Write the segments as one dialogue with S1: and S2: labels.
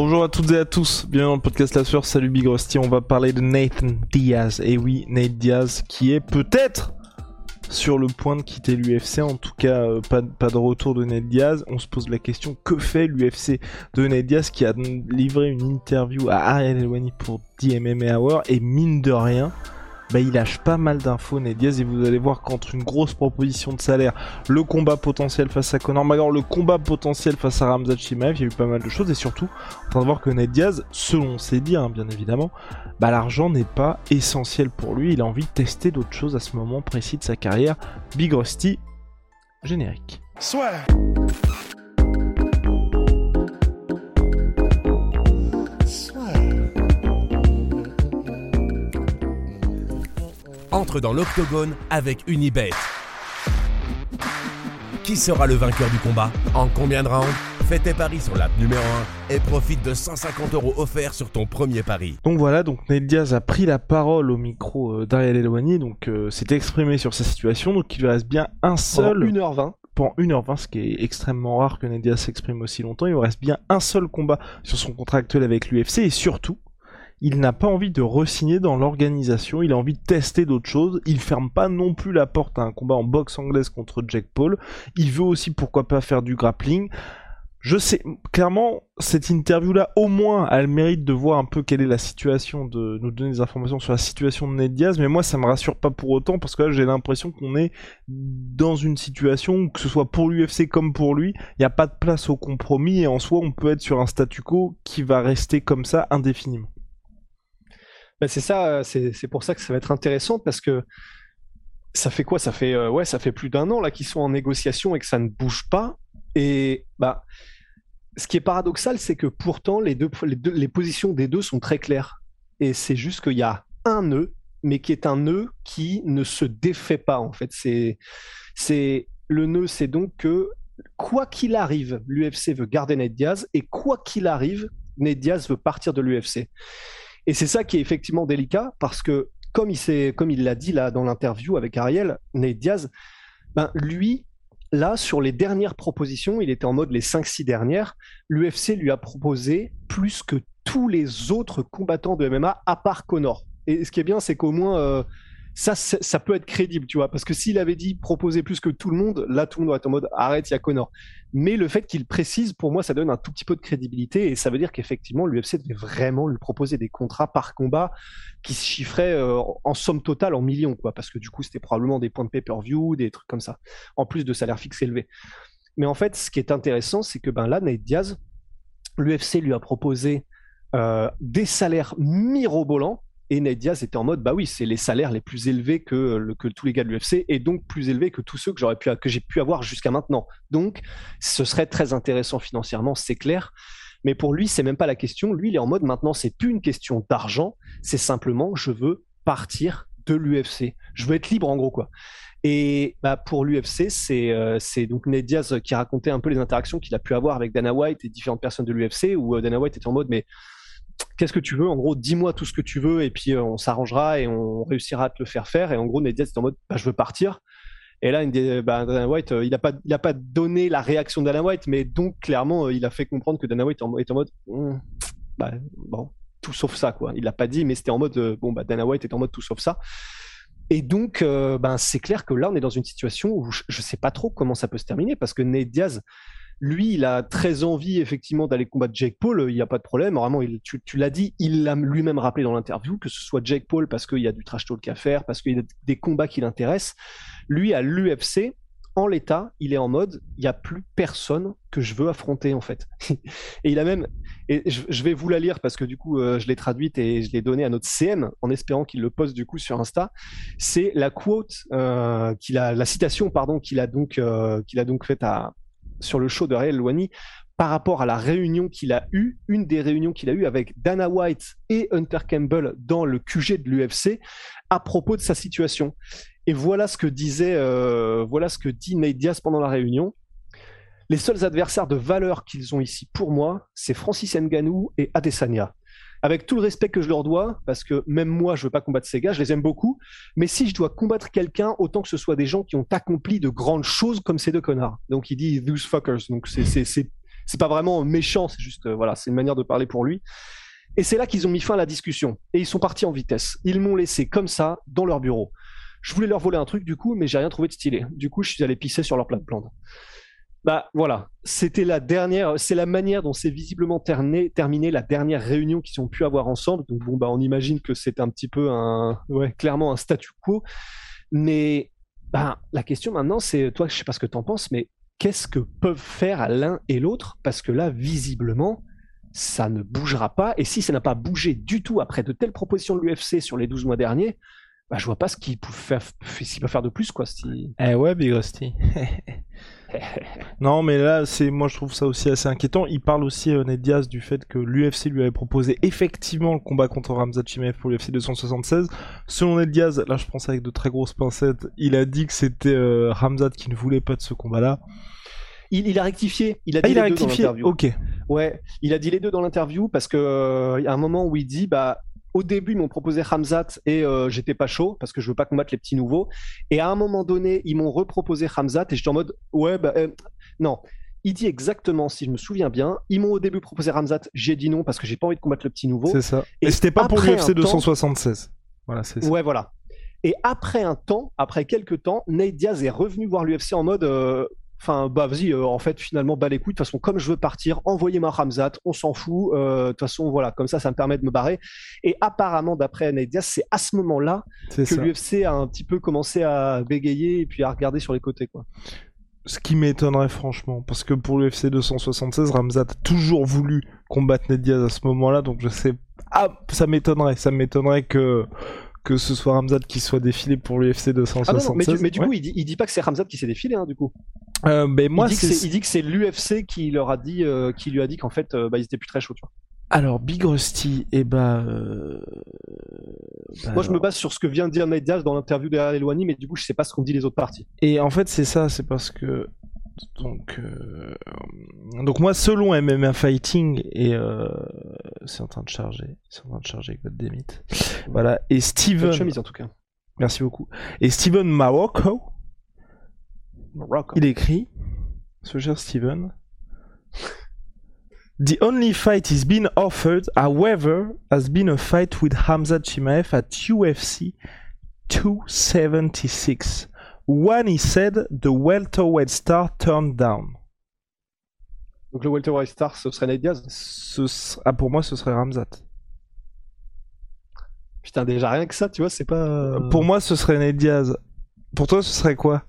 S1: Bonjour à toutes et à tous, bienvenue dans le podcast La Sueur, salut Big Rusty, on va parler de Nathan Diaz. Et oui, Nate Diaz qui est peut-être sur le point de quitter l'UFC, en tout cas euh, pas, de retour de Nate Diaz. On se pose la question, que fait l'UFC de Nate Diaz qui a livré une interview à Ariel Elwani pour DMMA Hour et mine de rien, bah, il lâche pas mal d'infos Ned Diaz et vous allez voir qu'entre une grosse proposition de salaire, le combat potentiel face à Conor McGregor, le combat potentiel face à Ramzat Chimaev, il y a eu pas mal de choses et surtout en train de voir que Ned Diaz, selon ses dires hein, bien évidemment, bah l'argent n'est pas essentiel pour lui, il a envie de tester d'autres choses à ce moment précis de sa carrière. Big Rusty, générique.
S2: Soit.
S3: Entre dans l'octogone avec Unibet. Qui sera le vainqueur du combat En combien de rounds Fais tes paris sur l'app numéro 1 et profite de 150 euros offerts sur ton premier pari.
S1: Donc voilà, donc Ned Diaz a pris la parole au micro euh, d'Ariel Elwani, donc euh, s'est exprimé sur sa situation, donc il lui reste bien un seul...
S4: Pendant 1h20.
S1: pendant 1h20, ce qui est extrêmement rare que Ned Diaz s'exprime aussi longtemps. Il lui reste bien un seul combat sur son contrat actuel avec l'UFC et surtout, il n'a pas envie de re-signer dans l'organisation, il a envie de tester d'autres choses, il ferme pas non plus la porte à un combat en boxe anglaise contre Jack Paul, il veut aussi pourquoi pas faire du grappling. Je sais, clairement, cette interview-là, au moins, a le mérite de voir un peu quelle est la situation, de nous donner des informations sur la situation de Ned Diaz, mais moi, ça me rassure pas pour autant, parce que là, j'ai l'impression qu'on est dans une situation où, que ce soit pour l'UFC comme pour lui, il n'y a pas de place au compromis, et en soi, on peut être sur un statu quo qui va rester comme ça indéfiniment.
S4: Ben c'est ça, c'est pour ça que ça va être intéressant parce que ça fait quoi? Ça fait euh, ouais, ça fait plus d'un an là qu'ils sont en négociation et que ça ne bouge pas. Et bah, ce qui est paradoxal, c'est que pourtant les les deux, les positions des deux sont très claires. Et c'est juste qu'il y a un nœud, mais qui est un nœud qui ne se défait pas en fait. C'est c'est le nœud, c'est donc que quoi qu'il arrive, l'UFC veut garder Ned Diaz et quoi qu'il arrive, Ned Diaz veut partir de l'UFC. Et c'est ça qui est effectivement délicat parce que, comme il l'a dit là dans l'interview avec Ariel, Nate Diaz, ben lui, là, sur les dernières propositions, il était en mode les 5-6 dernières, l'UFC lui a proposé plus que tous les autres combattants de MMA à part Connor. Et ce qui est bien, c'est qu'au moins, euh, ça, ça peut être crédible, tu vois. Parce que s'il avait dit proposer plus que tout le monde, là, tout le monde aurait été en mode arrête, il y a Connor. Mais le fait qu'il précise, pour moi, ça donne un tout petit peu de crédibilité et ça veut dire qu'effectivement, l'UFC devait vraiment lui proposer des contrats par combat qui se chiffraient euh, en somme totale en millions, quoi. Parce que du coup, c'était probablement des points de pay-per-view, des trucs comme ça, en plus de salaire fixe élevé. Mais en fait, ce qui est intéressant, c'est que ben là, Nate Diaz, l'UFC lui a proposé euh, des salaires mirobolants. Et Nate Diaz était en mode, bah oui, c'est les salaires les plus élevés que, que tous les gars de l'UFC et donc plus élevés que tous ceux que j'aurais pu, que j'ai pu avoir jusqu'à maintenant. Donc, ce serait très intéressant financièrement, c'est clair. Mais pour lui, c'est même pas la question. Lui, il est en mode maintenant, c'est plus une question d'argent, c'est simplement, je veux partir de l'UFC. Je veux être libre en gros, quoi. Et bah, pour l'UFC, c'est euh, c'est donc Ned Diaz qui racontait un peu les interactions qu'il a pu avoir avec Dana White et différentes personnes de l'UFC, où euh, Dana White était en mode, mais qu'est-ce que tu veux En gros, dis-moi tout ce que tu veux et puis euh, on s'arrangera et on réussira à te le faire faire. Et en gros, Ned était en mode, bah, je veux partir. Et là, bah, Dana White, euh, il n'a pas, pas donné la réaction de Dana White, mais donc clairement, euh, il a fait comprendre que Dana White est en, mode, Hum, bah, bon, tout sauf ça, quoi. Il l'a pas dit, mais c'était en mode, bon, Dana White est en mode tout sauf ça. Et donc, ben, c'est clair que là, on est dans une situation où je, je sais pas trop comment ça peut se terminer parce que Nate Diaz, lui, il a très envie effectivement d'aller combattre Jake Paul. Il n'y a pas de problème. Vraiment, tu, l'as dit, il l'a lui-même rappelé dans l'interview que ce soit Jake Paul parce qu'il y a du trash talk à faire, parce qu'il y a des combats qui l'intéressent. Lui, à l'UFC, en l'état, il est en mode, il n'y a plus personne que je veux affronter en fait. et il a même, et je, je vais vous la lire parce que du coup, euh, je l'ai traduite et je l'ai donnée à notre CM en espérant qu'il le poste du coup sur Insta. C'est la quote euh, qu'il a, la citation pardon qu'il a donc euh, qu'il a donc faite à sur le show de Ariel Louani par rapport à la réunion qu'il a eue, une des réunions qu'il a eues avec Dana White et Hunter Campbell dans le QG de l'UFC à propos de sa situation. Et voilà ce que disait, euh, voilà ce que dit Nate pendant la réunion. Les seuls adversaires de valeur qu'ils ont ici pour moi, c'est Francis Ngannou et Adesanya. Avec tout le respect que je leur dois, parce que même moi, je veux pas combattre ces gars, je les aime beaucoup. Mais si je dois combattre quelqu'un, autant que ce soit des gens qui ont accompli de grandes choses comme ces deux connards. Donc il dit those fuckers. Donc c'est pas vraiment méchant, c'est juste euh, voilà, c'est une manière de parler pour lui. Et c'est là qu'ils ont mis fin à la discussion. Et ils sont partis en vitesse. Ils m'ont laissé comme ça dans leur bureau. Je voulais leur voler un truc du coup, mais j'ai rien trouvé de stylé. Du coup, je suis allé pisser sur leur plate-plante. Bah voilà, c'était la dernière, c'est la manière dont c'est visiblement terminé, terminé la dernière réunion qu'ils ont pu avoir ensemble. Donc bon bah on imagine que c'est un petit peu un, ouais, clairement un statu quo. Mais bah, la question maintenant c'est, toi je sais pas ce que t'en penses, mais qu'est-ce que peuvent faire l'un et l'autre? Parce que là visiblement ça ne bougera pas. Et si ça n'a pas bougé du tout après de telles propositions de l'UFC sur les 12 mois derniers, bah, je vois pas ce qu'il peut faire, ce peut faire de plus, quoi. Si...
S1: Eh ouais, Big Rusty. non, mais là, c'est moi je trouve ça aussi assez inquiétant. Il parle aussi euh, Ned Diaz du fait que l'UFC lui avait proposé effectivement le combat contre Ramzat Chimaev pour l'UFC 276. Selon Ned Diaz, là je pense avec de très grosses pincettes, il a dit que c'était euh, Ramzat qui ne voulait pas de ce combat-là.
S4: Il, il, a rectifié. Il a
S1: ah,
S4: dit
S1: a
S4: les deux dans
S1: rectifié. Ok.
S4: Ouais, il a dit les deux dans l'interview parce que euh, y a un moment où il dit bah au début, ils m'ont proposé Hamzat et euh, j'étais pas chaud parce que je veux pas combattre les petits nouveaux. Et à un moment donné, ils m'ont reproposé Hamzat et j'étais en mode ouais, bah euh, non. Il dit exactement, si je me souviens bien, ils m'ont au début proposé Ramzat, j'ai dit non parce que j'ai pas envie de combattre le petit nouveau.
S1: C'est ça. Et,
S4: Et
S1: c'était pas pour l'UFC
S4: un temps-
S1: 276. Voilà, c'est ça.
S4: Ouais, voilà. Et après un temps, après quelques temps, Nate Diaz est revenu voir l'UFC en mode, euh, enfin, bah vas-y, euh, en fait, finalement, bah les couilles, de toute façon, comme je veux partir, envoyez-moi Ramzat, on s'en fout, euh, de toute façon, voilà, comme ça, ça me permet de me barrer. Et apparemment, d'après Nate Diaz, c'est à ce moment-là que l'UFC a un petit peu commencé à bégayer et puis à regarder sur les côtés, quoi.
S1: Ce qui m'étonnerait franchement, parce que pour l'UFC 276, Ramzat a toujours voulu combattre Ned Diaz à ce moment-là, donc je sais. Ah, ça m'étonnerait, ça m'étonnerait que que ce soit Ramzat qui soit défilé pour l'UFC
S4: Ah
S1: 276.
S4: non, non, mais du, mais du
S1: Ouais.
S4: coup, il dit, il dit pas que c'est Ramzat qui s'est défilé, hein, du coup.
S1: Euh, ben moi
S4: il, dit que
S1: c'est
S4: l'UFC qui leur a dit, euh, qui lui a dit qu'en fait, euh, bah, ils étaient plus très chauds, tu vois.
S1: alors Big Rusty, et bah, euh, bah,
S4: Moi, je me base sur ce que vient de dire Nate Diaz dans l'interview derrière l'éloigné, mais du coup, je sais pas ce qu'ont dit les autres parties.
S1: Et en fait, c'est ça, c'est parce que donc euh, donc moi selon MMA Fighting et c'est en train de charger, c'est en train de charger avec votre démite. Voilà et Steven,
S4: chemise, en tout cas.
S1: merci beaucoup. Et Steven
S4: Rock.
S1: Il écrit ce cher Steven The only fight he's been offered, however, has been a fight with Hamza Chimaev at UFC 276. One he said the welterweight star turned down.
S4: Donc le welterweight star, ce serait Nate Diaz?
S1: Ce s- ah, pour moi, ce serait Ramzat.
S4: Putain, déjà rien que ça, tu vois, c'est pas.
S1: Pour moi, ce serait Nate Diaz. Pour toi, ce serait quoi?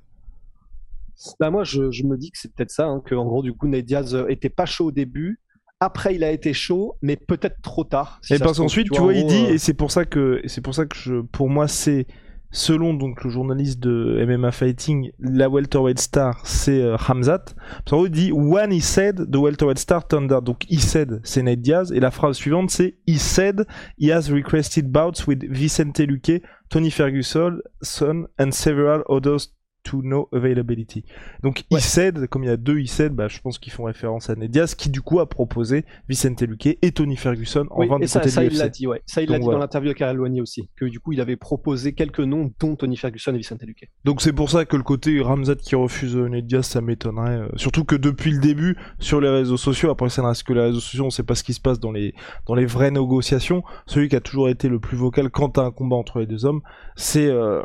S4: Bah, moi, je, je me dis que c'est peut-être ça, hein, que en gros, du coup, Nate Diaz euh, était pas chaud au début. Après, il a été chaud, mais peut-être trop tard. si
S1: Et parce qu'ensuite, tu vois, il dit,
S4: euh,
S1: et c'est pour ça que, c'est pour ça que je, pour moi, c'est, selon donc le journaliste de MMA Fighting, la welterweight star, c'est euh, Hamzat. Parce qu'en gros, il dit, when he said the welterweight star turned out. Donc, he said, c'est Nate Diaz, et la phrase suivante, c'est, he said he has requested bouts with Vicente Luque, Tony Ferguson, Son, and several others to no availability. Donc,
S4: Ouais.
S1: he said, comme il y a deux he said, bah, je pense qu'ils font référence à Nate Diaz, qui du coup a proposé Vicente Luque et Tony Ferguson en
S4: Oui,
S1: vain
S4: et
S1: du
S4: ça,
S1: côté
S4: ça
S1: de
S4: il l'a dit, ouais. Ça, il l'a dit
S1: voilà.
S4: dans l'interview avec Alouani aussi. Que du coup, il avait proposé quelques noms, dont Tony Ferguson et Vicente Luque.
S1: Donc c'est pour ça que le côté Ramzat qui refuse euh, Nate Diaz, ça m'étonnerait. euh, Surtout que depuis le début, sur les réseaux sociaux, après ça ne reste que les réseaux sociaux, on sait pas ce qui se passe dans les, dans les vraies négociations. Celui qui a toujours été le plus vocal quand t'as un combat entre les deux hommes, c'est euh,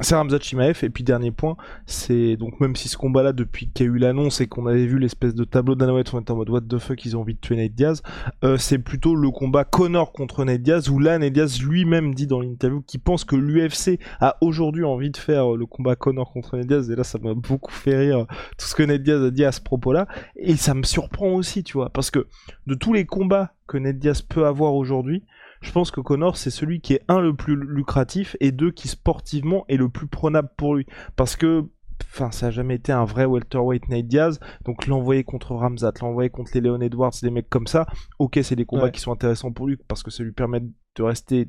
S1: c'est Ramzat Chimaev. Et puis dernier point, c'est donc même si ce combat-là, depuis qu'il y a eu l'annonce et qu'on avait vu l'espèce de tableau d'Anna White, on était en mode what the fuck, ils ont envie de tuer Nate Diaz, euh, c'est plutôt le combat Connor contre Nate Diaz, où là, Nate Diaz lui-même dit dans l'interview qu'il pense que l'UFC a aujourd'hui envie de faire euh, le combat Connor contre Nate Diaz, et là, ça m'a beaucoup fait rire euh, tout ce que Nate Diaz a dit à ce propos-là, et ça me surprend aussi, tu vois, parce que de tous les combats que Nate Diaz peut avoir aujourd'hui, je pense que Connor, c'est celui qui est un le plus lucratif et deux qui sportivement est le plus prenable pour lui. Parce que enfin, ça a jamais été un vrai welterweight Nate Diaz. Donc l'envoyer contre Ramzat, l'envoyer contre les Leon Edwards, des mecs comme ça. Ok, c'est des combats qui sont intéressants pour lui parce que ça lui permet de rester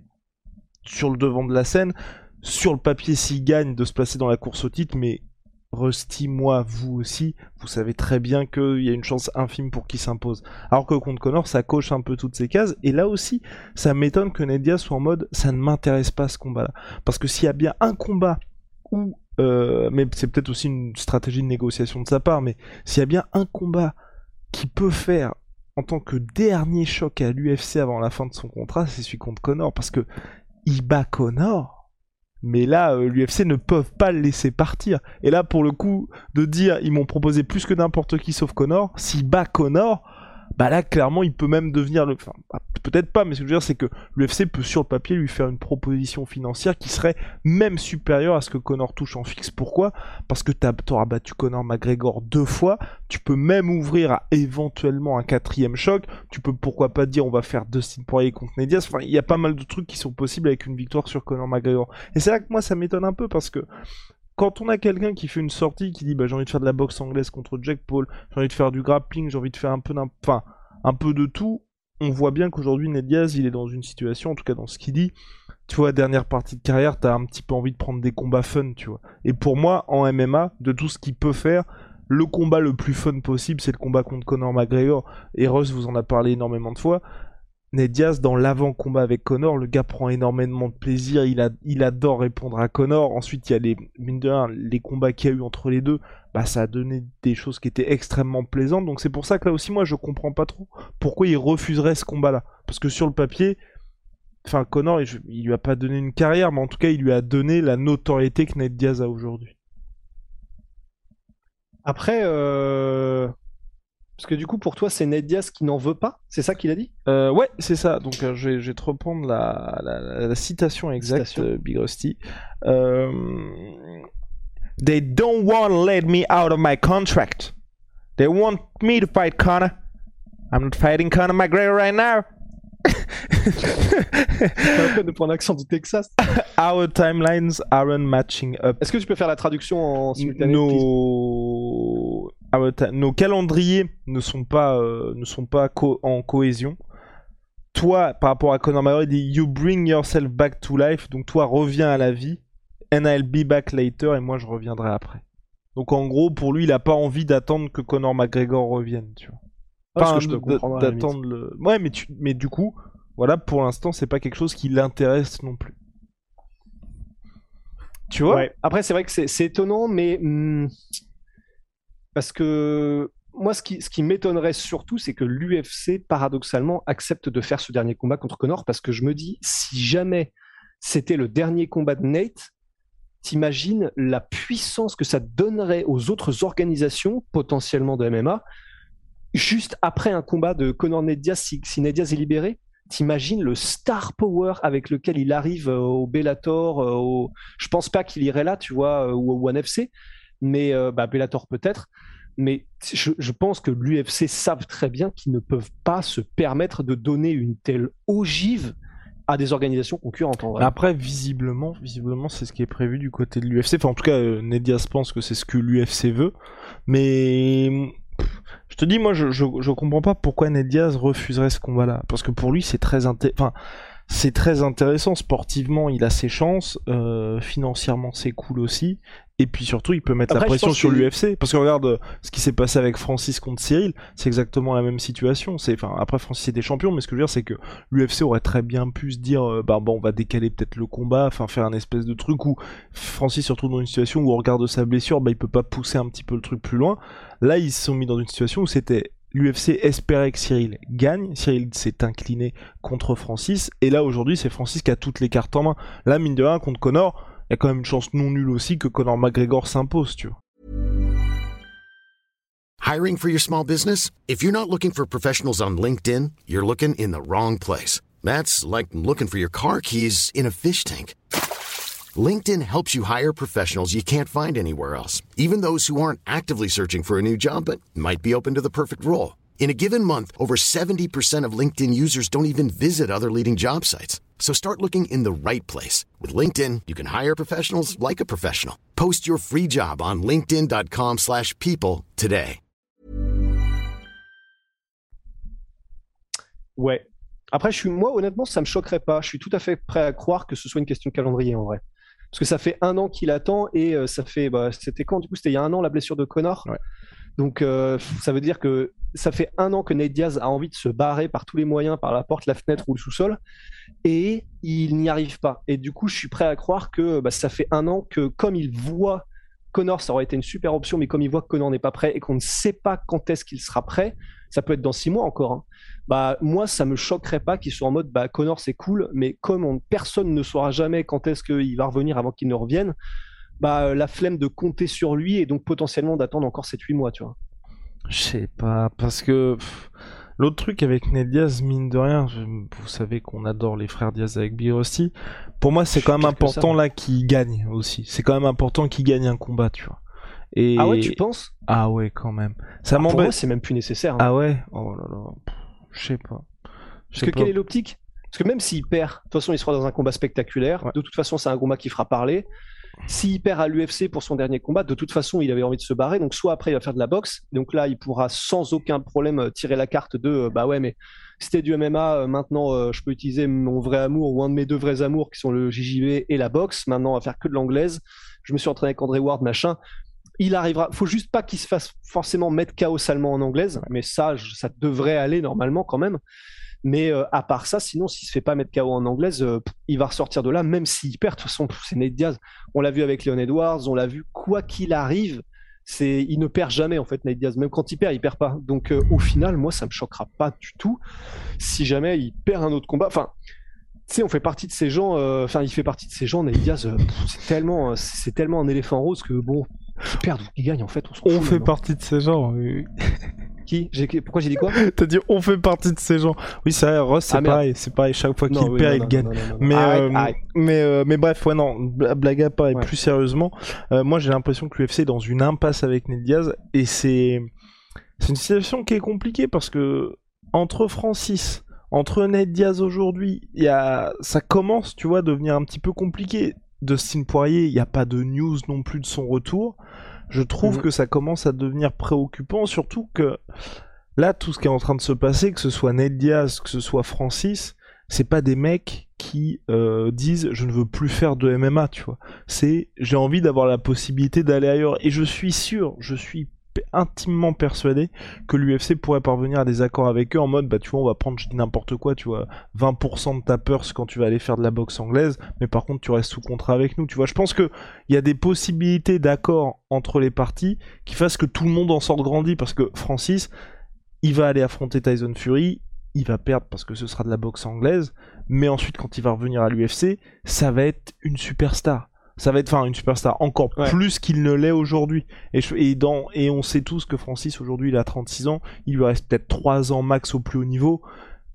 S1: sur le devant de la scène. Sur le papier, s'il gagne, de se placer dans la course au titre, mais Rusty, moi, vous aussi, vous savez très bien qu'il y a une chance infime pour qu'il s'impose. Alors que contre Connor, ça coche un peu toutes ces cases. Et là aussi, ça m'étonne que Nedia soit en mode ça ne m'intéresse pas ce combat-là. Parce que s'il y a bien un combat où. Euh, mais c'est peut-être aussi une stratégie de négociation de sa part, mais s'il y a bien un combat qui peut faire en tant que dernier choc à l'UFC avant la fin de son contrat, c'est celui contre Connor. Parce que il bat Connor mais là, euh, l'UFC ne peuvent pas le laisser partir. Et là, pour le coup, de dire ils m'ont proposé plus que n'importe qui sauf Connor, s'il bat Connor, bah là clairement il peut même devenir le enfin bah, peut-être pas mais ce que je veux dire c'est que l'UFC peut sur le papier lui faire une proposition financière qui serait même supérieure à ce que Connor touche en fixe. Pourquoi? Parce que tu auras battu Connor McGregor deux fois tu peux même ouvrir à éventuellement un quatrième choc tu peux pourquoi pas dire on va faire Dustin Poirier contre Nedias enfin il y a pas mal de trucs qui sont possibles avec une victoire sur Connor McGregor. Et c'est là que moi ça m'étonne un peu parce que quand on a quelqu'un qui fait une sortie, qui dit bah, j'ai envie de faire de la boxe anglaise contre Jack Paul, j'ai envie de faire du grappling, j'ai envie de faire un peu, enfin, un peu de tout, on voit bien qu'aujourd'hui Ned Diaz il est dans une situation, en tout cas dans ce qu'il dit, tu vois, dernière partie de carrière, t'as un petit peu envie de prendre des combats fun, tu vois. Et pour moi, en MMA, de tout ce qu'il peut faire, le combat le plus fun possible, c'est le combat contre Conor McGregor. Et Russ vous en a parlé énormément de fois. Ned Diaz, dans l'avant-combat avec Connor, le gars prend énormément de plaisir, il, adore répondre à Connor. Ensuite, il y a les, les combats qu'il y a eu entre les deux, bah, ça a donné des choses qui étaient extrêmement plaisantes. Donc c'est pour ça que là aussi, moi, je comprends pas trop pourquoi il refuserait ce combat-là. Parce que sur le papier, enfin, Connor, il, il, lui a pas donné une carrière, mais en tout cas, il lui a donné la notoriété que Ned Diaz a aujourd'hui.
S4: Après, euh, parce que du coup, pour toi, c'est Ned Diaz qui n'en veut pas C'est ça qu'il a dit?
S1: Euh, Ouais, c'est ça. Donc, euh, je, vais, je, vais, te reprendre la, la, la citation exacte, citation. Euh, Big Rusty. Euh, They don't want to let me out of my contract. They want me to fight Conor. I'm not fighting Conor McGregor right now.
S4: de prendre l'accent du Texas.
S1: Our timelines aren't matching up.
S4: Est-ce que tu peux faire la traduction en simultané.
S1: Nos calendriers ne sont pas, euh, ne sont pas co en cohésion. Toi, par rapport à Conor McGregor, il dit You bring yourself back to life. Donc toi, reviens à la vie. And I'll be back later. Et moi, je reviendrai après. Donc en gros, pour lui, il a pas envie d'attendre que Conor McGregor revienne. Tu vois.
S4: Pas ah,
S1: d'attendre le. Ouais, mais, tu... mais du coup, voilà, pour l'instant, c'est pas quelque chose qui l'intéresse non plus. Tu vois?
S4: Ouais. Après, c'est vrai que c'est étonnant, mais. Hmm, parce que moi, ce qui, m'étonnerait surtout, c'est que l'UFC, paradoxalement, accepte de faire ce dernier combat contre Connor, parce que je me dis, si jamais c'était le dernier combat de Nate, t'imagines la puissance que ça donnerait aux autres organisations, potentiellement de MMA, juste après un combat de Conor Ned Diaz, si, si Ned Diaz est libéré, t'imagines le star power avec lequel il arrive euh, au Bellator, euh, au... je pense pas qu'il irait là, tu vois, euh, ou au One FC, mais bah, Bellator peut-être. Mais je, pense que l'UFC savent très bien qu'ils ne peuvent pas se permettre de donner une telle ogive à des organisations concurrentes.
S1: Après, visiblement, visiblement, c'est ce qui est prévu du côté de l'UFC. Enfin, en tout cas, euh, Nedias pense que c'est ce que l'UFC veut. Mais je te dis, moi, je, je, je comprends pas pourquoi Ned Diaz refuserait ce combat-là. Parce que pour lui, c'est très intéressant. Enfin, c'est très intéressant sportivement, il a ses chances, euh, financièrement c'est cool aussi, et puis surtout il peut mettre
S4: Après,
S1: la pression sur
S4: que...
S1: l'UFC, parce que regarde euh, ce qui s'est passé avec Francis contre Cyril, c'est exactement la même situation. C'est, enfin, après Francis était champion, mais ce que je veux dire c'est que l'UFC aurait très bien pu se dire, euh, bah bon, on va décaler peut-être le combat, enfin faire un espèce de truc où Francis se retrouve dans une situation où au regard de sa blessure, bah il peut pas pousser un petit peu le truc plus loin. Là ils se sont mis dans une situation où c'était l'UFC espérait que Cyril gagne. Cyril s'est incliné contre Francis. Et là, aujourd'hui, c'est Francis qui a toutes les cartes en main. Là, mine de rien, contre Connor, y a quand même une chance non nulle aussi que Connor McGregor s'impose, tu vois.
S5: Hiring for your small business? If you're not looking for professionals on LinkedIn, you're looking in the wrong place. That's like looking for your car keys in a fish tank. LinkedIn helps you hire professionals you can't find anywhere else, even those who aren't actively searching for a new job but might be open to the perfect role. In a given month, over 70% of LinkedIn users don't even visit other leading job sites. So start looking in the right place. With LinkedIn, you can hire professionals like a professional. Post your free job on linkedin.com/people slash people today.
S4: Ouais. Après, je suis, moi, honnêtement, ça me choquerait pas. Je suis tout à fait prêt à croire que ce soit une question de calendrier en vrai. Parce que ça fait un an qu'il attend et euh, ça fait. Bah, c'était quand Du coup, c'était il y a un an la blessure de Connor.
S1: Ouais.
S4: Donc, euh, ça veut dire que ça fait un an que Nate Diaz a envie de se barrer par tous les moyens, par la porte, la fenêtre ou le sous-sol, et il n'y arrive pas. Et du coup, je suis prêt à croire que bah, ça fait un an que, comme il voit Connor, ça aurait été une super option, mais comme il voit que Connor n'est pas prêt et qu'on ne sait pas quand est-ce qu'il sera prêt, ça peut être dans six mois encore. hein. Bah moi, ça me choquerait pas qu'il soit en mode bah Connor c'est cool, mais comme on- personne ne saura jamais quand est-ce qu'il va revenir avant qu'il ne revienne, bah euh, la flemme de compter sur lui et donc potentiellement d'attendre encore 7-8 mois, tu vois.
S1: Je sais pas, parce que l'autre truc avec Ned Diaz, mine de rien, vous savez qu'on adore les frères Diaz avec Big Rusty. Pour moi, c'est quand même
S4: ça.
S1: important là qu'il gagne aussi. C'est quand même important qu'il gagne un combat, tu vois. Et...
S4: Ah ouais, tu penses?
S1: Ah ouais, quand même. Ça
S4: Ah, Pour moi, c'est même plus nécessaire. hein.
S1: Ah ouais? Oh là là. Je sais pas.
S4: Parce que
S1: pas.
S4: quelle est l'optique? Parce que même s'il perd, de toute façon, il sera dans un combat spectaculaire.
S1: Ouais.
S4: De toute façon, c'est un combat qui fera parler. S'il perd à l'UFC pour son dernier combat, de toute façon, il avait envie de se barrer. Donc, soit après, il va faire de la boxe. Donc là, il pourra sans aucun problème euh, tirer la carte de euh, bah ouais, mais c'était du MMA. euh, Maintenant, euh, je peux utiliser mon vrai amour ou un de mes deux vrais amours qui sont le JJB et la boxe. Maintenant, on va faire que de l'anglaise. Je me suis entraîné avec André Ward, machin. Il arrivera. Faut juste pas qu'il se fasse forcément mettre KO salement en anglaise. Mais ça, je- ça devrait aller normalement quand même. Mais euh, à part ça, sinon, s'il se fait pas mettre KO en anglaise, euh, il va ressortir de là, même s'il perd. De toute façon, c'est Nate Diaz. On l'a vu avec Leon Edwards, on l'a vu, quoi qu'il arrive, c'est il ne perd jamais en fait Nate Diaz. Même quand il perd, il perd pas. Donc euh, au final, moi, ça me choquera pas du tout si jamais il perd un autre combat. Enfin, tu sais, on fait partie de ces gens. Enfin, il fait partie de ces gens. Nate Diaz, c'est tellement, c'est tellement un éléphant rose que bon, qu'il perde ou qu'il gagne, en fait, on
S1: fait
S4: maintenant.
S1: partie de ces gens. oui.
S4: Qui Pourquoi j'ai dit quoi
S1: T'as dit on fait partie de ces gens. Oui, c'est vrai, Ross, c'est
S4: Ah,
S1: pareil. C'est pareil, chaque fois qu'il
S4: oui,
S1: perd,
S4: non,
S1: il gagne.
S4: non, non.
S1: Mais,
S4: Arrête,
S1: euh,
S4: arrête.
S1: mais, euh, mais bref, ouais, non, bla- blague à part et
S4: Ouais.
S1: plus sérieusement, euh, moi j'ai l'impression que l'UFC est dans une impasse avec Ned Diaz et c'est c'est une situation qui est compliquée parce que entre Francis, entre Ned Diaz aujourd'hui, y a ça commence, tu vois, à devenir un petit peu compliqué. Dustin Poirier, il n'y a pas de news non plus de son retour. Je trouve
S4: Mhm.
S1: que ça commence à devenir préoccupant, surtout que là, tout ce qui est en train de se passer, que ce soit Ned Diaz, que ce soit Francis, c'est pas des mecs qui euh, disent je ne veux plus faire de MMA, tu vois. C'est j'ai envie d'avoir la possibilité d'aller ailleurs. Et je suis sûr, je suis intimement persuadé que l'UFC pourrait parvenir à des accords avec eux en mode bah tu vois on va prendre je n'importe quoi tu vois 20% de ta purse quand tu vas aller faire de la boxe anglaise mais par contre tu restes sous contrat avec nous tu vois je pense que il y a des possibilités d'accord entre les parties qui fassent que tout le monde en sorte grandi parce que Francis il va aller affronter Tyson Fury, il va perdre parce que ce sera de la boxe anglaise, mais ensuite quand il va revenir à l'UFC, ça va être une superstar. Ça va être enfin une superstar encore
S4: Ouais.
S1: plus qu'il ne l'est aujourd'hui. Et, je- et, dans, et on sait tous que Francis aujourd'hui il a 36 ans, il lui reste peut-être 3 ans max au plus haut niveau.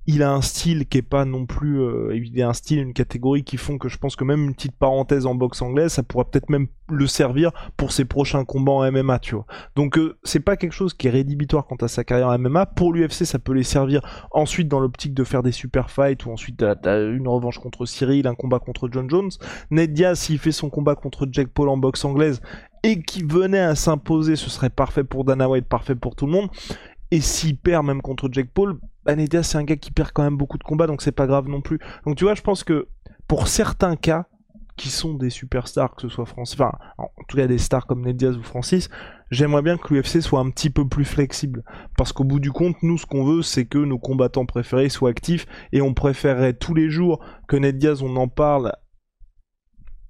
S1: Il a un style qui est pas non plus, euh, un style, une catégorie qui font que je pense que même une petite parenthèse en boxe anglaise, ça pourrait peut-être même le servir pour ses prochains combats en MMA, tu vois. Donc euh, c'est pas quelque chose qui est rédhibitoire quant à sa carrière en MMA. Pour l'UFC, ça peut les servir ensuite dans l'optique de faire des super fights ou ensuite t'as, t'as une revanche contre Cyril, un combat contre John Jones. Ned Diaz, s'il fait son combat contre Jack Paul en boxe anglaise et qui venait à s'imposer, ce serait parfait pour Dana White, parfait pour tout le monde. Et s'il perd même contre Jack Paul, Ned Diaz c'est un gars qui perd quand même beaucoup de combats, donc c'est pas grave non plus. Donc tu vois, je pense que pour certains cas, qui sont des superstars, que ce soit Francis, enfin, en tout cas des stars comme Ned Diaz ou Francis, j'aimerais bien que l'UFC soit un petit peu plus flexible. Parce qu'au bout du compte, nous, ce qu'on veut, c'est que nos combattants préférés soient actifs, et on préférerait tous les jours que Ned Diaz, on en parle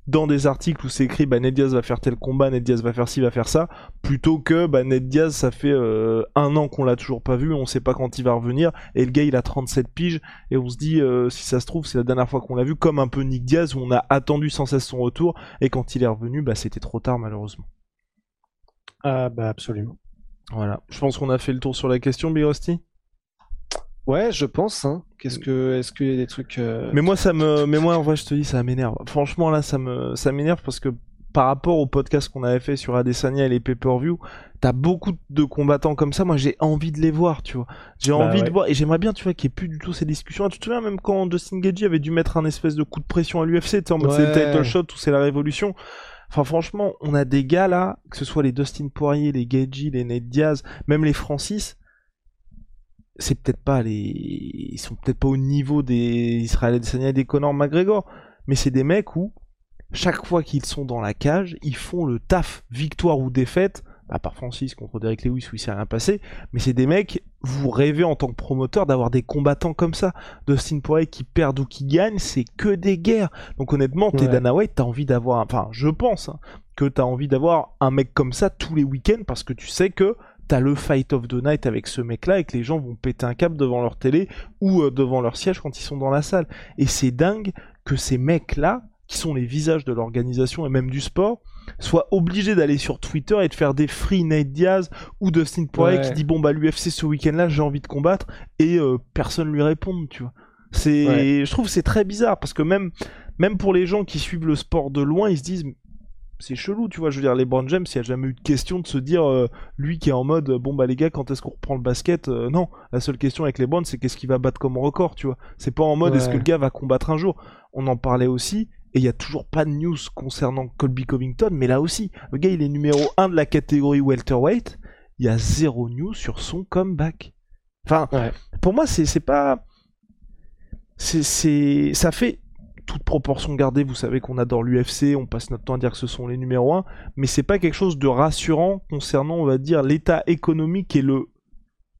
S1: dans des articles où c'est écrit bah, Ned Diaz va faire tel combat, Ned Diaz va faire ci, va faire ça, plutôt que bah, Ned Diaz, ça fait euh, un an qu'on l'a toujours pas vu, on sait pas quand il va revenir, et le gars il a 37 piges, et on se dit, euh, si ça se trouve, c'est la dernière fois qu'on l'a vu, comme un peu Nick Diaz, où on a attendu sans cesse son retour, et quand il est revenu, bah, c'était trop tard malheureusement.
S4: Ah bah absolument.
S1: Voilà, je pense qu'on a fait le tour sur la question, Big Rusty.
S4: Ouais, je pense. Hein. Qu'est-ce que, est-ce qu'il y a des trucs euh,
S1: Mais moi, ça me, mais moi, en vrai, je te dis, ça m'énerve. Franchement, là, ça me, ça m'énerve parce que par rapport au podcast qu'on avait fait sur Adesanya et les pay-per-view, t'as beaucoup de combattants comme ça. Moi, j'ai envie de les voir, tu vois. J'ai
S4: Bah
S1: envie
S4: ouais.
S1: de voir, et j'aimerais bien, tu vois, qu'il n'y ait plus du tout ces discussions. Tu te souviens même quand Dustin Gagey avait dû mettre un espèce de coup de pression à l'UFC, tu sais, en mode c'est le title shot ou c'est la révolution. Enfin, franchement, on a des gars là, que ce soit les Dustin Poirier, les Gagey, les Nate Diaz, même les Francis. C'est peut-être pas les, ils sont peut-être pas au niveau des Israël Adesanya et des Conor McGregor, mais c'est des mecs où chaque fois qu'ils sont dans la cage, ils font le taf, victoire ou défaite, à part Francis contre Derek Lewis où il s'est rien passé, mais c'est des mecs, vous rêvez en tant que promoteur d'avoir des combattants comme ça. Dustin Poirier qui perd ou qui gagne, c'est que des guerres. Donc honnêtement, t'es
S4: Ouais.
S1: Dana White, t'as envie d'avoir, enfin je pense, hein, que t'as envie d'avoir un mec comme ça tous les week-ends parce que tu sais que t'as le fight of the night avec ce mec-là et que les gens vont péter un câble devant leur télé ou euh, devant leur siège quand ils sont dans la salle. Et c'est dingue que ces mecs-là, qui sont les visages de l'organisation et même du sport, soient obligés d'aller sur Twitter et de faire des free Nate Diaz ou Dustin Poirier
S4: Ouais.
S1: qui dit bon bah l'UFC ce week-end-là j'ai envie de combattre et euh, personne lui répond, tu vois. C'est,
S4: Ouais.
S1: je trouve que c'est très bizarre parce que même, même pour les gens qui suivent le sport de loin, ils se disent c'est chelou, tu vois. Je veux dire, LeBron James, il n'y a jamais eu de question de se dire, euh, lui qui est en mode, bon bah les gars, quand est-ce qu'on reprend le basket Euh, Non, la seule question avec LeBron, c'est qu'est-ce qu'il va battre comme record, tu vois. C'est pas en mode, est-ce que le gars va combattre un jour On en parlait aussi, et il y a toujours pas de news concernant Colby Covington, mais là aussi, le gars, il est numéro 1 de la catégorie welterweight, il y a zéro news sur son comeback. Enfin,
S4: Ouais.
S1: pour moi, c'est pas. C'est, c'est, ça fait toute proportion gardée. Vous savez qu'on adore l'UFC, on passe notre temps à dire que ce sont les numéros 1, mais c'est pas quelque chose de rassurant concernant, on va dire, l'état économique et le.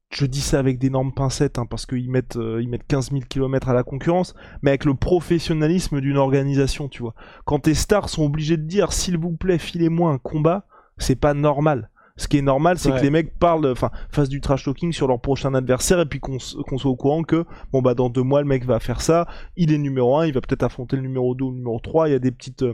S1: Je dis ça avec d'énormes pincettes, hein, parce qu'ils mettent, euh, mettent 15 000 km à la concurrence, mais avec le professionnalisme d'une organisation, tu vois. Quand tes stars sont obligés de dire, s'il vous plaît, filez-moi un combat, c'est pas normal. Ce qui est normal, c'est
S4: Ouais.
S1: que les mecs parlent, enfin, fassent du trash talking sur leur prochain adversaire et puis qu'on soit au courant que, bon, bah, dans deux mois, le mec va faire ça, il est numéro 1, il va peut-être affronter le numéro 2 ou le numéro 3, il y a des petites, euh,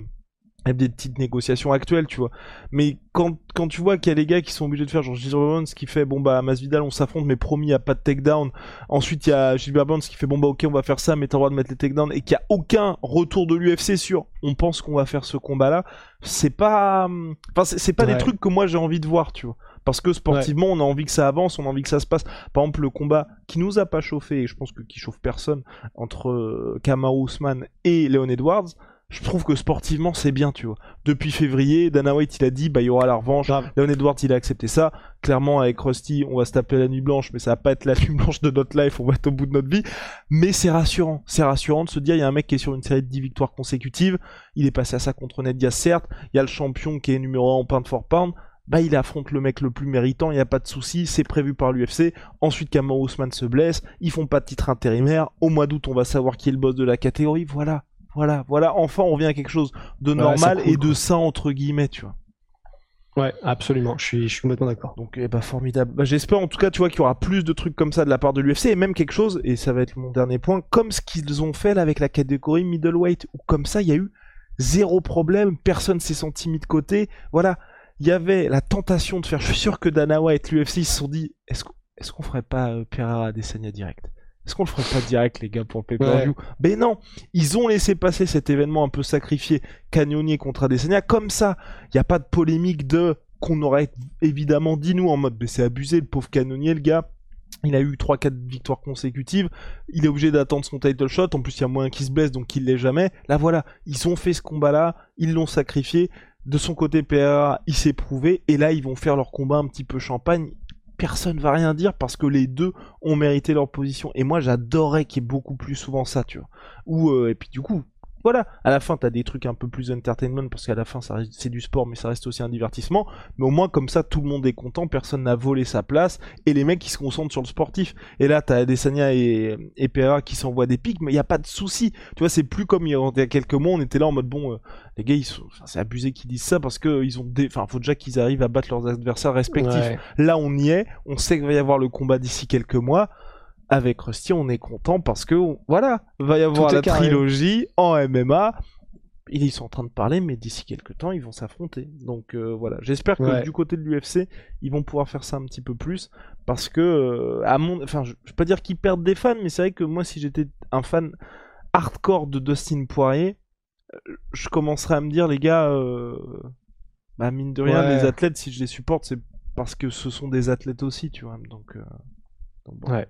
S1: y a des petites négociations actuelles, tu vois. Mais quand, quand tu vois qu'il y a les gars qui sont obligés de faire, genre Gilbert Burns qui fait, bon, bah, Masvidal, on s'affronte, mais promis, il n'y a pas de takedown. Ensuite, il y a Gilbert Burns qui fait, bon, bah, ok, on va faire ça, mais t'as le droit de mettre les takedowns, et qu'il n'y a aucun retour de l'UFC sur, on pense qu'on va faire ce combat-là. C'est pas, enfin, c'est pas des trucs que moi j'ai envie de voir, tu vois. Parce que sportivement, on a envie que ça avance, on a envie que ça se passe. Par exemple, le combat qui nous a pas chauffé, et je pense que qui chauffe personne, entre euh, Kamaru Usman et Leon Edwards, je trouve que sportivement c'est bien, tu vois. Depuis février, Dana White il a dit bah il y aura la revanche.
S4: Grave.
S1: Leon Edwards il a accepté ça. Clairement avec Rusty, on va se taper la nuit blanche, mais ça va pas être la nuit blanche de notre life, on va être au bout de notre vie. Mais c'est rassurant, c'est rassurant de se dire il y a un mec qui est sur une série de 10 victoires consécutives, il est passé à ça contre Ned Diaz certes, il y a le champion qui est numéro 1 en pound for pound. Bah, il affronte le mec le plus méritant, il n'y a pas de souci, c'est prévu par l'UFC. Ensuite, Kamaru Usman se blesse, ils font pas de titre intérimaire. Au mois d'août, on va savoir qui est le boss de la catégorie. Voilà, voilà, voilà. Enfin, on revient à quelque chose de normal
S4: cool,
S1: et de sain entre guillemets, tu vois.
S4: Ouais, absolument. Je suis, je suis complètement d'accord.
S1: Donc, eh bah, formidable. Bah, j'espère en tout cas, tu vois, qu'il y aura plus de trucs comme ça de la part de l'UFC et même quelque chose, et ça va être mon dernier point, comme ce qu'ils ont fait là avec la catégorie middleweight, où comme ça, il y a eu zéro problème, personne s'est senti mis de côté. Voilà, il y avait la tentation de faire. Je suis sûr que Dana White, l'UFC, se sont dit, est-ce qu'on est-ce qu'on ferait pas euh, Pereira Adesanya direct? Est-ce qu'on le ferait pas direct, les gars, pour le pay-per-view Mais non, ils ont laissé passer cet événement un peu sacrifié, Cannonier contre Adesanya, comme ça. Il n'y a pas de polémique de qu'on aurait évidemment dit nous en mode, mais c'est abusé, le pauvre Cannonier, le gars. Il a eu 3-4 victoires consécutives. Il est obligé d'attendre son title shot. En plus, il y a moins qu'il se blesse, donc il l'est jamais. Là, voilà. Ils ont fait ce combat-là. Ils l'ont sacrifié. De son côté, PRA, il s'est prouvé. Et là, ils vont faire leur combat un petit peu champagne. Personne va rien dire parce que les deux ont mérité leur position. Et moi, j'adorais qu'il y ait beaucoup plus souvent ça, tu vois. Ou, euh, et puis du coup, voilà, à la fin, t'as des trucs un peu plus entertainment parce qu'à la fin, c'est du sport, mais ça reste aussi un divertissement. Mais au moins, comme ça, tout le monde est content, personne n'a volé sa place et les mecs qui se concentrent sur le sportif. Et là, t'as Adesanya et, et Pereira qui s'envoient des pics, mais il y a pas de souci. Tu vois, c'est plus comme il y a quelques mois, on était là en mode bon, euh, les gars, ils sont, enfin, c'est abusé qu'ils disent ça parce que ils ont des, enfin, faut déjà qu'ils arrivent à battre leurs adversaires respectifs.
S4: Ouais.
S1: Là, on y est. On sait qu'il va y avoir le combat d'ici quelques mois. Avec Rusty, on est content parce que on- voilà, va y avoir la
S4: carré.
S1: trilogie en MMA. Ils sont en train de parler, mais d'ici quelques temps, ils vont s'affronter. Donc euh, voilà, j'espère que
S4: Ouais.
S1: du côté de l'UFC, ils vont pouvoir faire ça un petit peu plus parce que, euh, à mon, enfin, je, je vais pas dire qu'ils perdent des fans, mais c'est vrai que moi, si j'étais un fan hardcore de Dustin Poirier, je commencerai à me dire, les gars, euh, bah mine de rien,
S4: Ouais.
S1: les athlètes, si je les supporte, c'est parce que ce sont des athlètes aussi, tu vois. Donc, euh, donc bon.
S4: Ouais.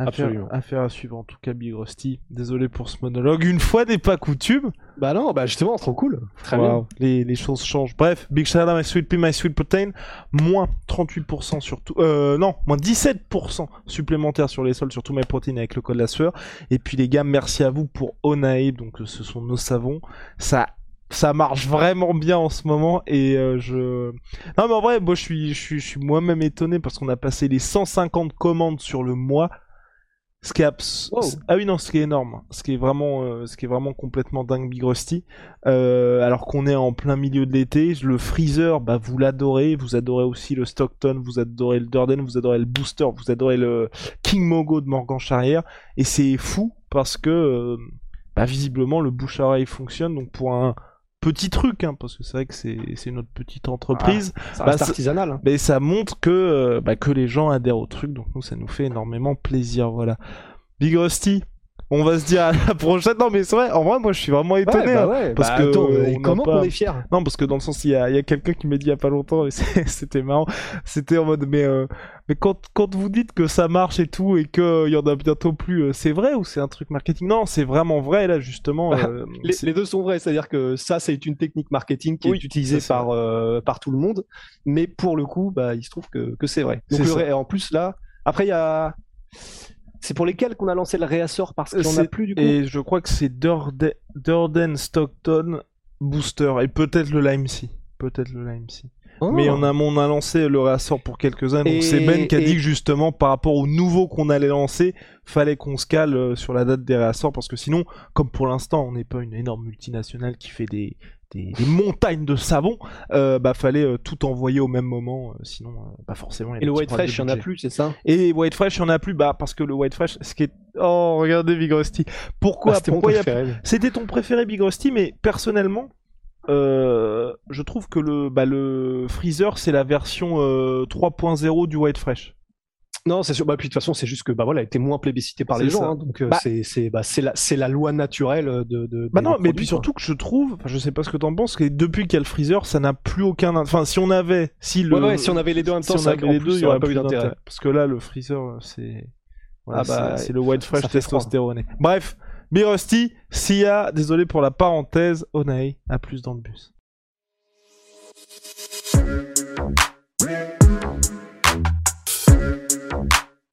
S1: Affaire,
S4: Absolument.
S1: affaire à suivre en tout cas, Big Rusty. Désolé pour ce monologue. Une fois n'est pas coutume.
S4: Bah non, bah justement, trop cool. Très bien.
S1: Les, les choses changent. Bref, Big à My Sweet Pea, My Sweet Protein. Moins 38% sur tout. Euh, non, moins 17% supplémentaire sur les soldes sur tout My Protein avec le code la sueur. Et puis les gars, merci à vous pour Onae. Donc euh, ce sont nos savons. Ça. Ça marche vraiment bien en ce moment et euh, je. Non mais en vrai, moi je suis, je suis, je suis moi-même étonné parce qu'on a passé les 150 commandes sur le mois. Ce qui est abs-
S4: Wow.
S1: ah oui non, ce qui est énorme, ce qui est vraiment, euh, ce qui est vraiment complètement dingue, Big Rusty. Euh, alors qu'on est en plein milieu de l'été, le freezer, bah vous l'adorez, vous adorez aussi le Stockton, vous adorez le Durden, vous adorez le Booster, vous adorez le King Mogo de Morgan Charrière, et c'est fou parce que euh, bah, visiblement le bouche à oreille fonctionne. Donc pour un petit truc, hein, parce que c'est vrai que c'est c'est notre petite entreprise,
S4: Ça reste
S1: c'est-
S4: artisanal. hein.
S1: mais ça montre que, euh, bah, que les gens adhèrent au truc, donc nous ça nous fait énormément plaisir, voilà. Big Rusty, on va se dire à la prochaine. Non mais c'est vrai, en vrai moi je suis vraiment étonné.
S4: Ouais, bah
S1: hein.
S4: ouais,
S1: parce
S4: bah,
S1: que,
S4: attends,
S1: euh, on
S4: comment
S1: pas-
S4: on est fiers?
S1: Non parce que dans le sens il y a, il y a quelqu'un qui m'a dit il y a pas longtemps et c'était marrant. C'était en mode mais euh, mais quand quand vous dites que ça marche et tout et que il y en a bientôt plus, euh, c'est vrai ou c'est un truc marketing? Non c'est vraiment vrai là justement.
S4: Bah,
S1: euh,
S4: Les, deux sont vrais, c'est-à-dire que ça, c'est une technique marketing qui
S1: Oui,
S4: est utilisée
S1: ça,
S4: par, euh, par tout le monde, mais pour le coup, bah, il se trouve que, que c'est vrai. Donc,
S1: C'est
S4: le en plus, là, après, il y a. C'est pour lesquels qu'on a lancé le réassort parce qu'il n'y en a plus du coup.
S1: Et je crois que c'est Durden, Durden Stockton Booster et peut-être le Lime. Peut-être le Lime.
S4: Oh.
S1: Mais on a, on a lancé le réassort pour quelques-uns. Donc c'est Ben qui a
S4: et-
S1: dit que justement par rapport au nouveau qu'on allait lancer, fallait qu'on se cale euh, sur la date des réassorts parce que sinon, comme pour l'instant on n'est pas une énorme multinationale qui fait des, des, des montagnes de savon, euh, bah fallait euh, tout envoyer au même moment. euh, sinon, euh, bah forcément. il y a
S4: Et le White Fresh, il n'y en a plus, c'est ça?
S1: Et White Fresh, il y en a plus, bah parce que le White Fresh, ce qui est, oh regardez Big Rusty, pourquoi,
S4: Ah, C'était
S1: pourquoi y a ton préféré Big Rusty, mais personnellement, je trouve que le, bah, le Freezer, c'est la version euh, 3.0 du White Fresh.
S4: Non, c'est sûr. Bah, puis de toute façon, c'est juste que bah voilà, elle était moins plébiscité par les gens, hein, donc euh,
S1: Bah-
S4: c'est c'est bah, la c'est la loi naturelle de. de
S1: Bah non, mais
S4: produits,
S1: puis
S4: quoi.
S1: surtout que je trouve, enfin, je sais pas ce que t'en penses, que depuis qu'il y a le Freezer, ça n'a plus aucun. Enfin, si on avait, si le,
S4: Ouais, ouais, si on avait les deux en même
S1: si
S4: temps,
S1: on avait les deux,
S4: il n'y aurait pas eu d'intérêt.
S1: Parce que là, le Freezer, euh, c'est, voilà,
S4: Ah bah,
S1: c'est le White Fresh testostéroné. Bref, Rusty, Sia, désolé pour la parenthèse, Onae, à plus dans le bus.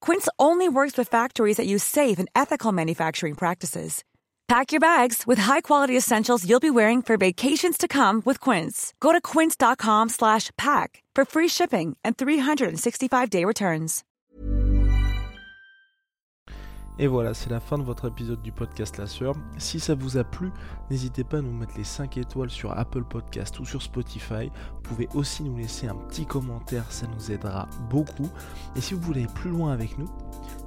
S2: Quince only works with factories that use safe and ethical manufacturing practices. Pack your bags with high-quality essentials you'll be wearing for vacations to come with Quince. Go to quince.com slash pack for free shipping and 365-day returns.
S1: Et voilà, c'est la fin de votre épisode du podcast La Sœur. Si ça vous a plu, n'hésitez pas à nous mettre les 5 étoiles sur Apple Podcast ou sur Spotify. Vous pouvez aussi nous laisser un petit commentaire, ça nous aidera beaucoup. Et si vous voulez aller plus loin avec nous,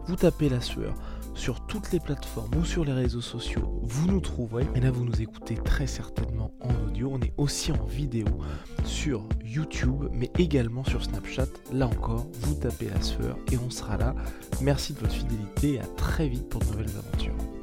S1: vous tapez La Sueur sur toutes les plateformes ou sur les réseaux sociaux, vous nous trouverez. Et là, vous nous écoutez très certainement en audio. On est aussi en vidéo sur YouTube, mais également sur Snapchat. Là encore, vous tapez La Sueur et on sera là. Merci de votre fidélité et à très vite pour de nouvelles aventures.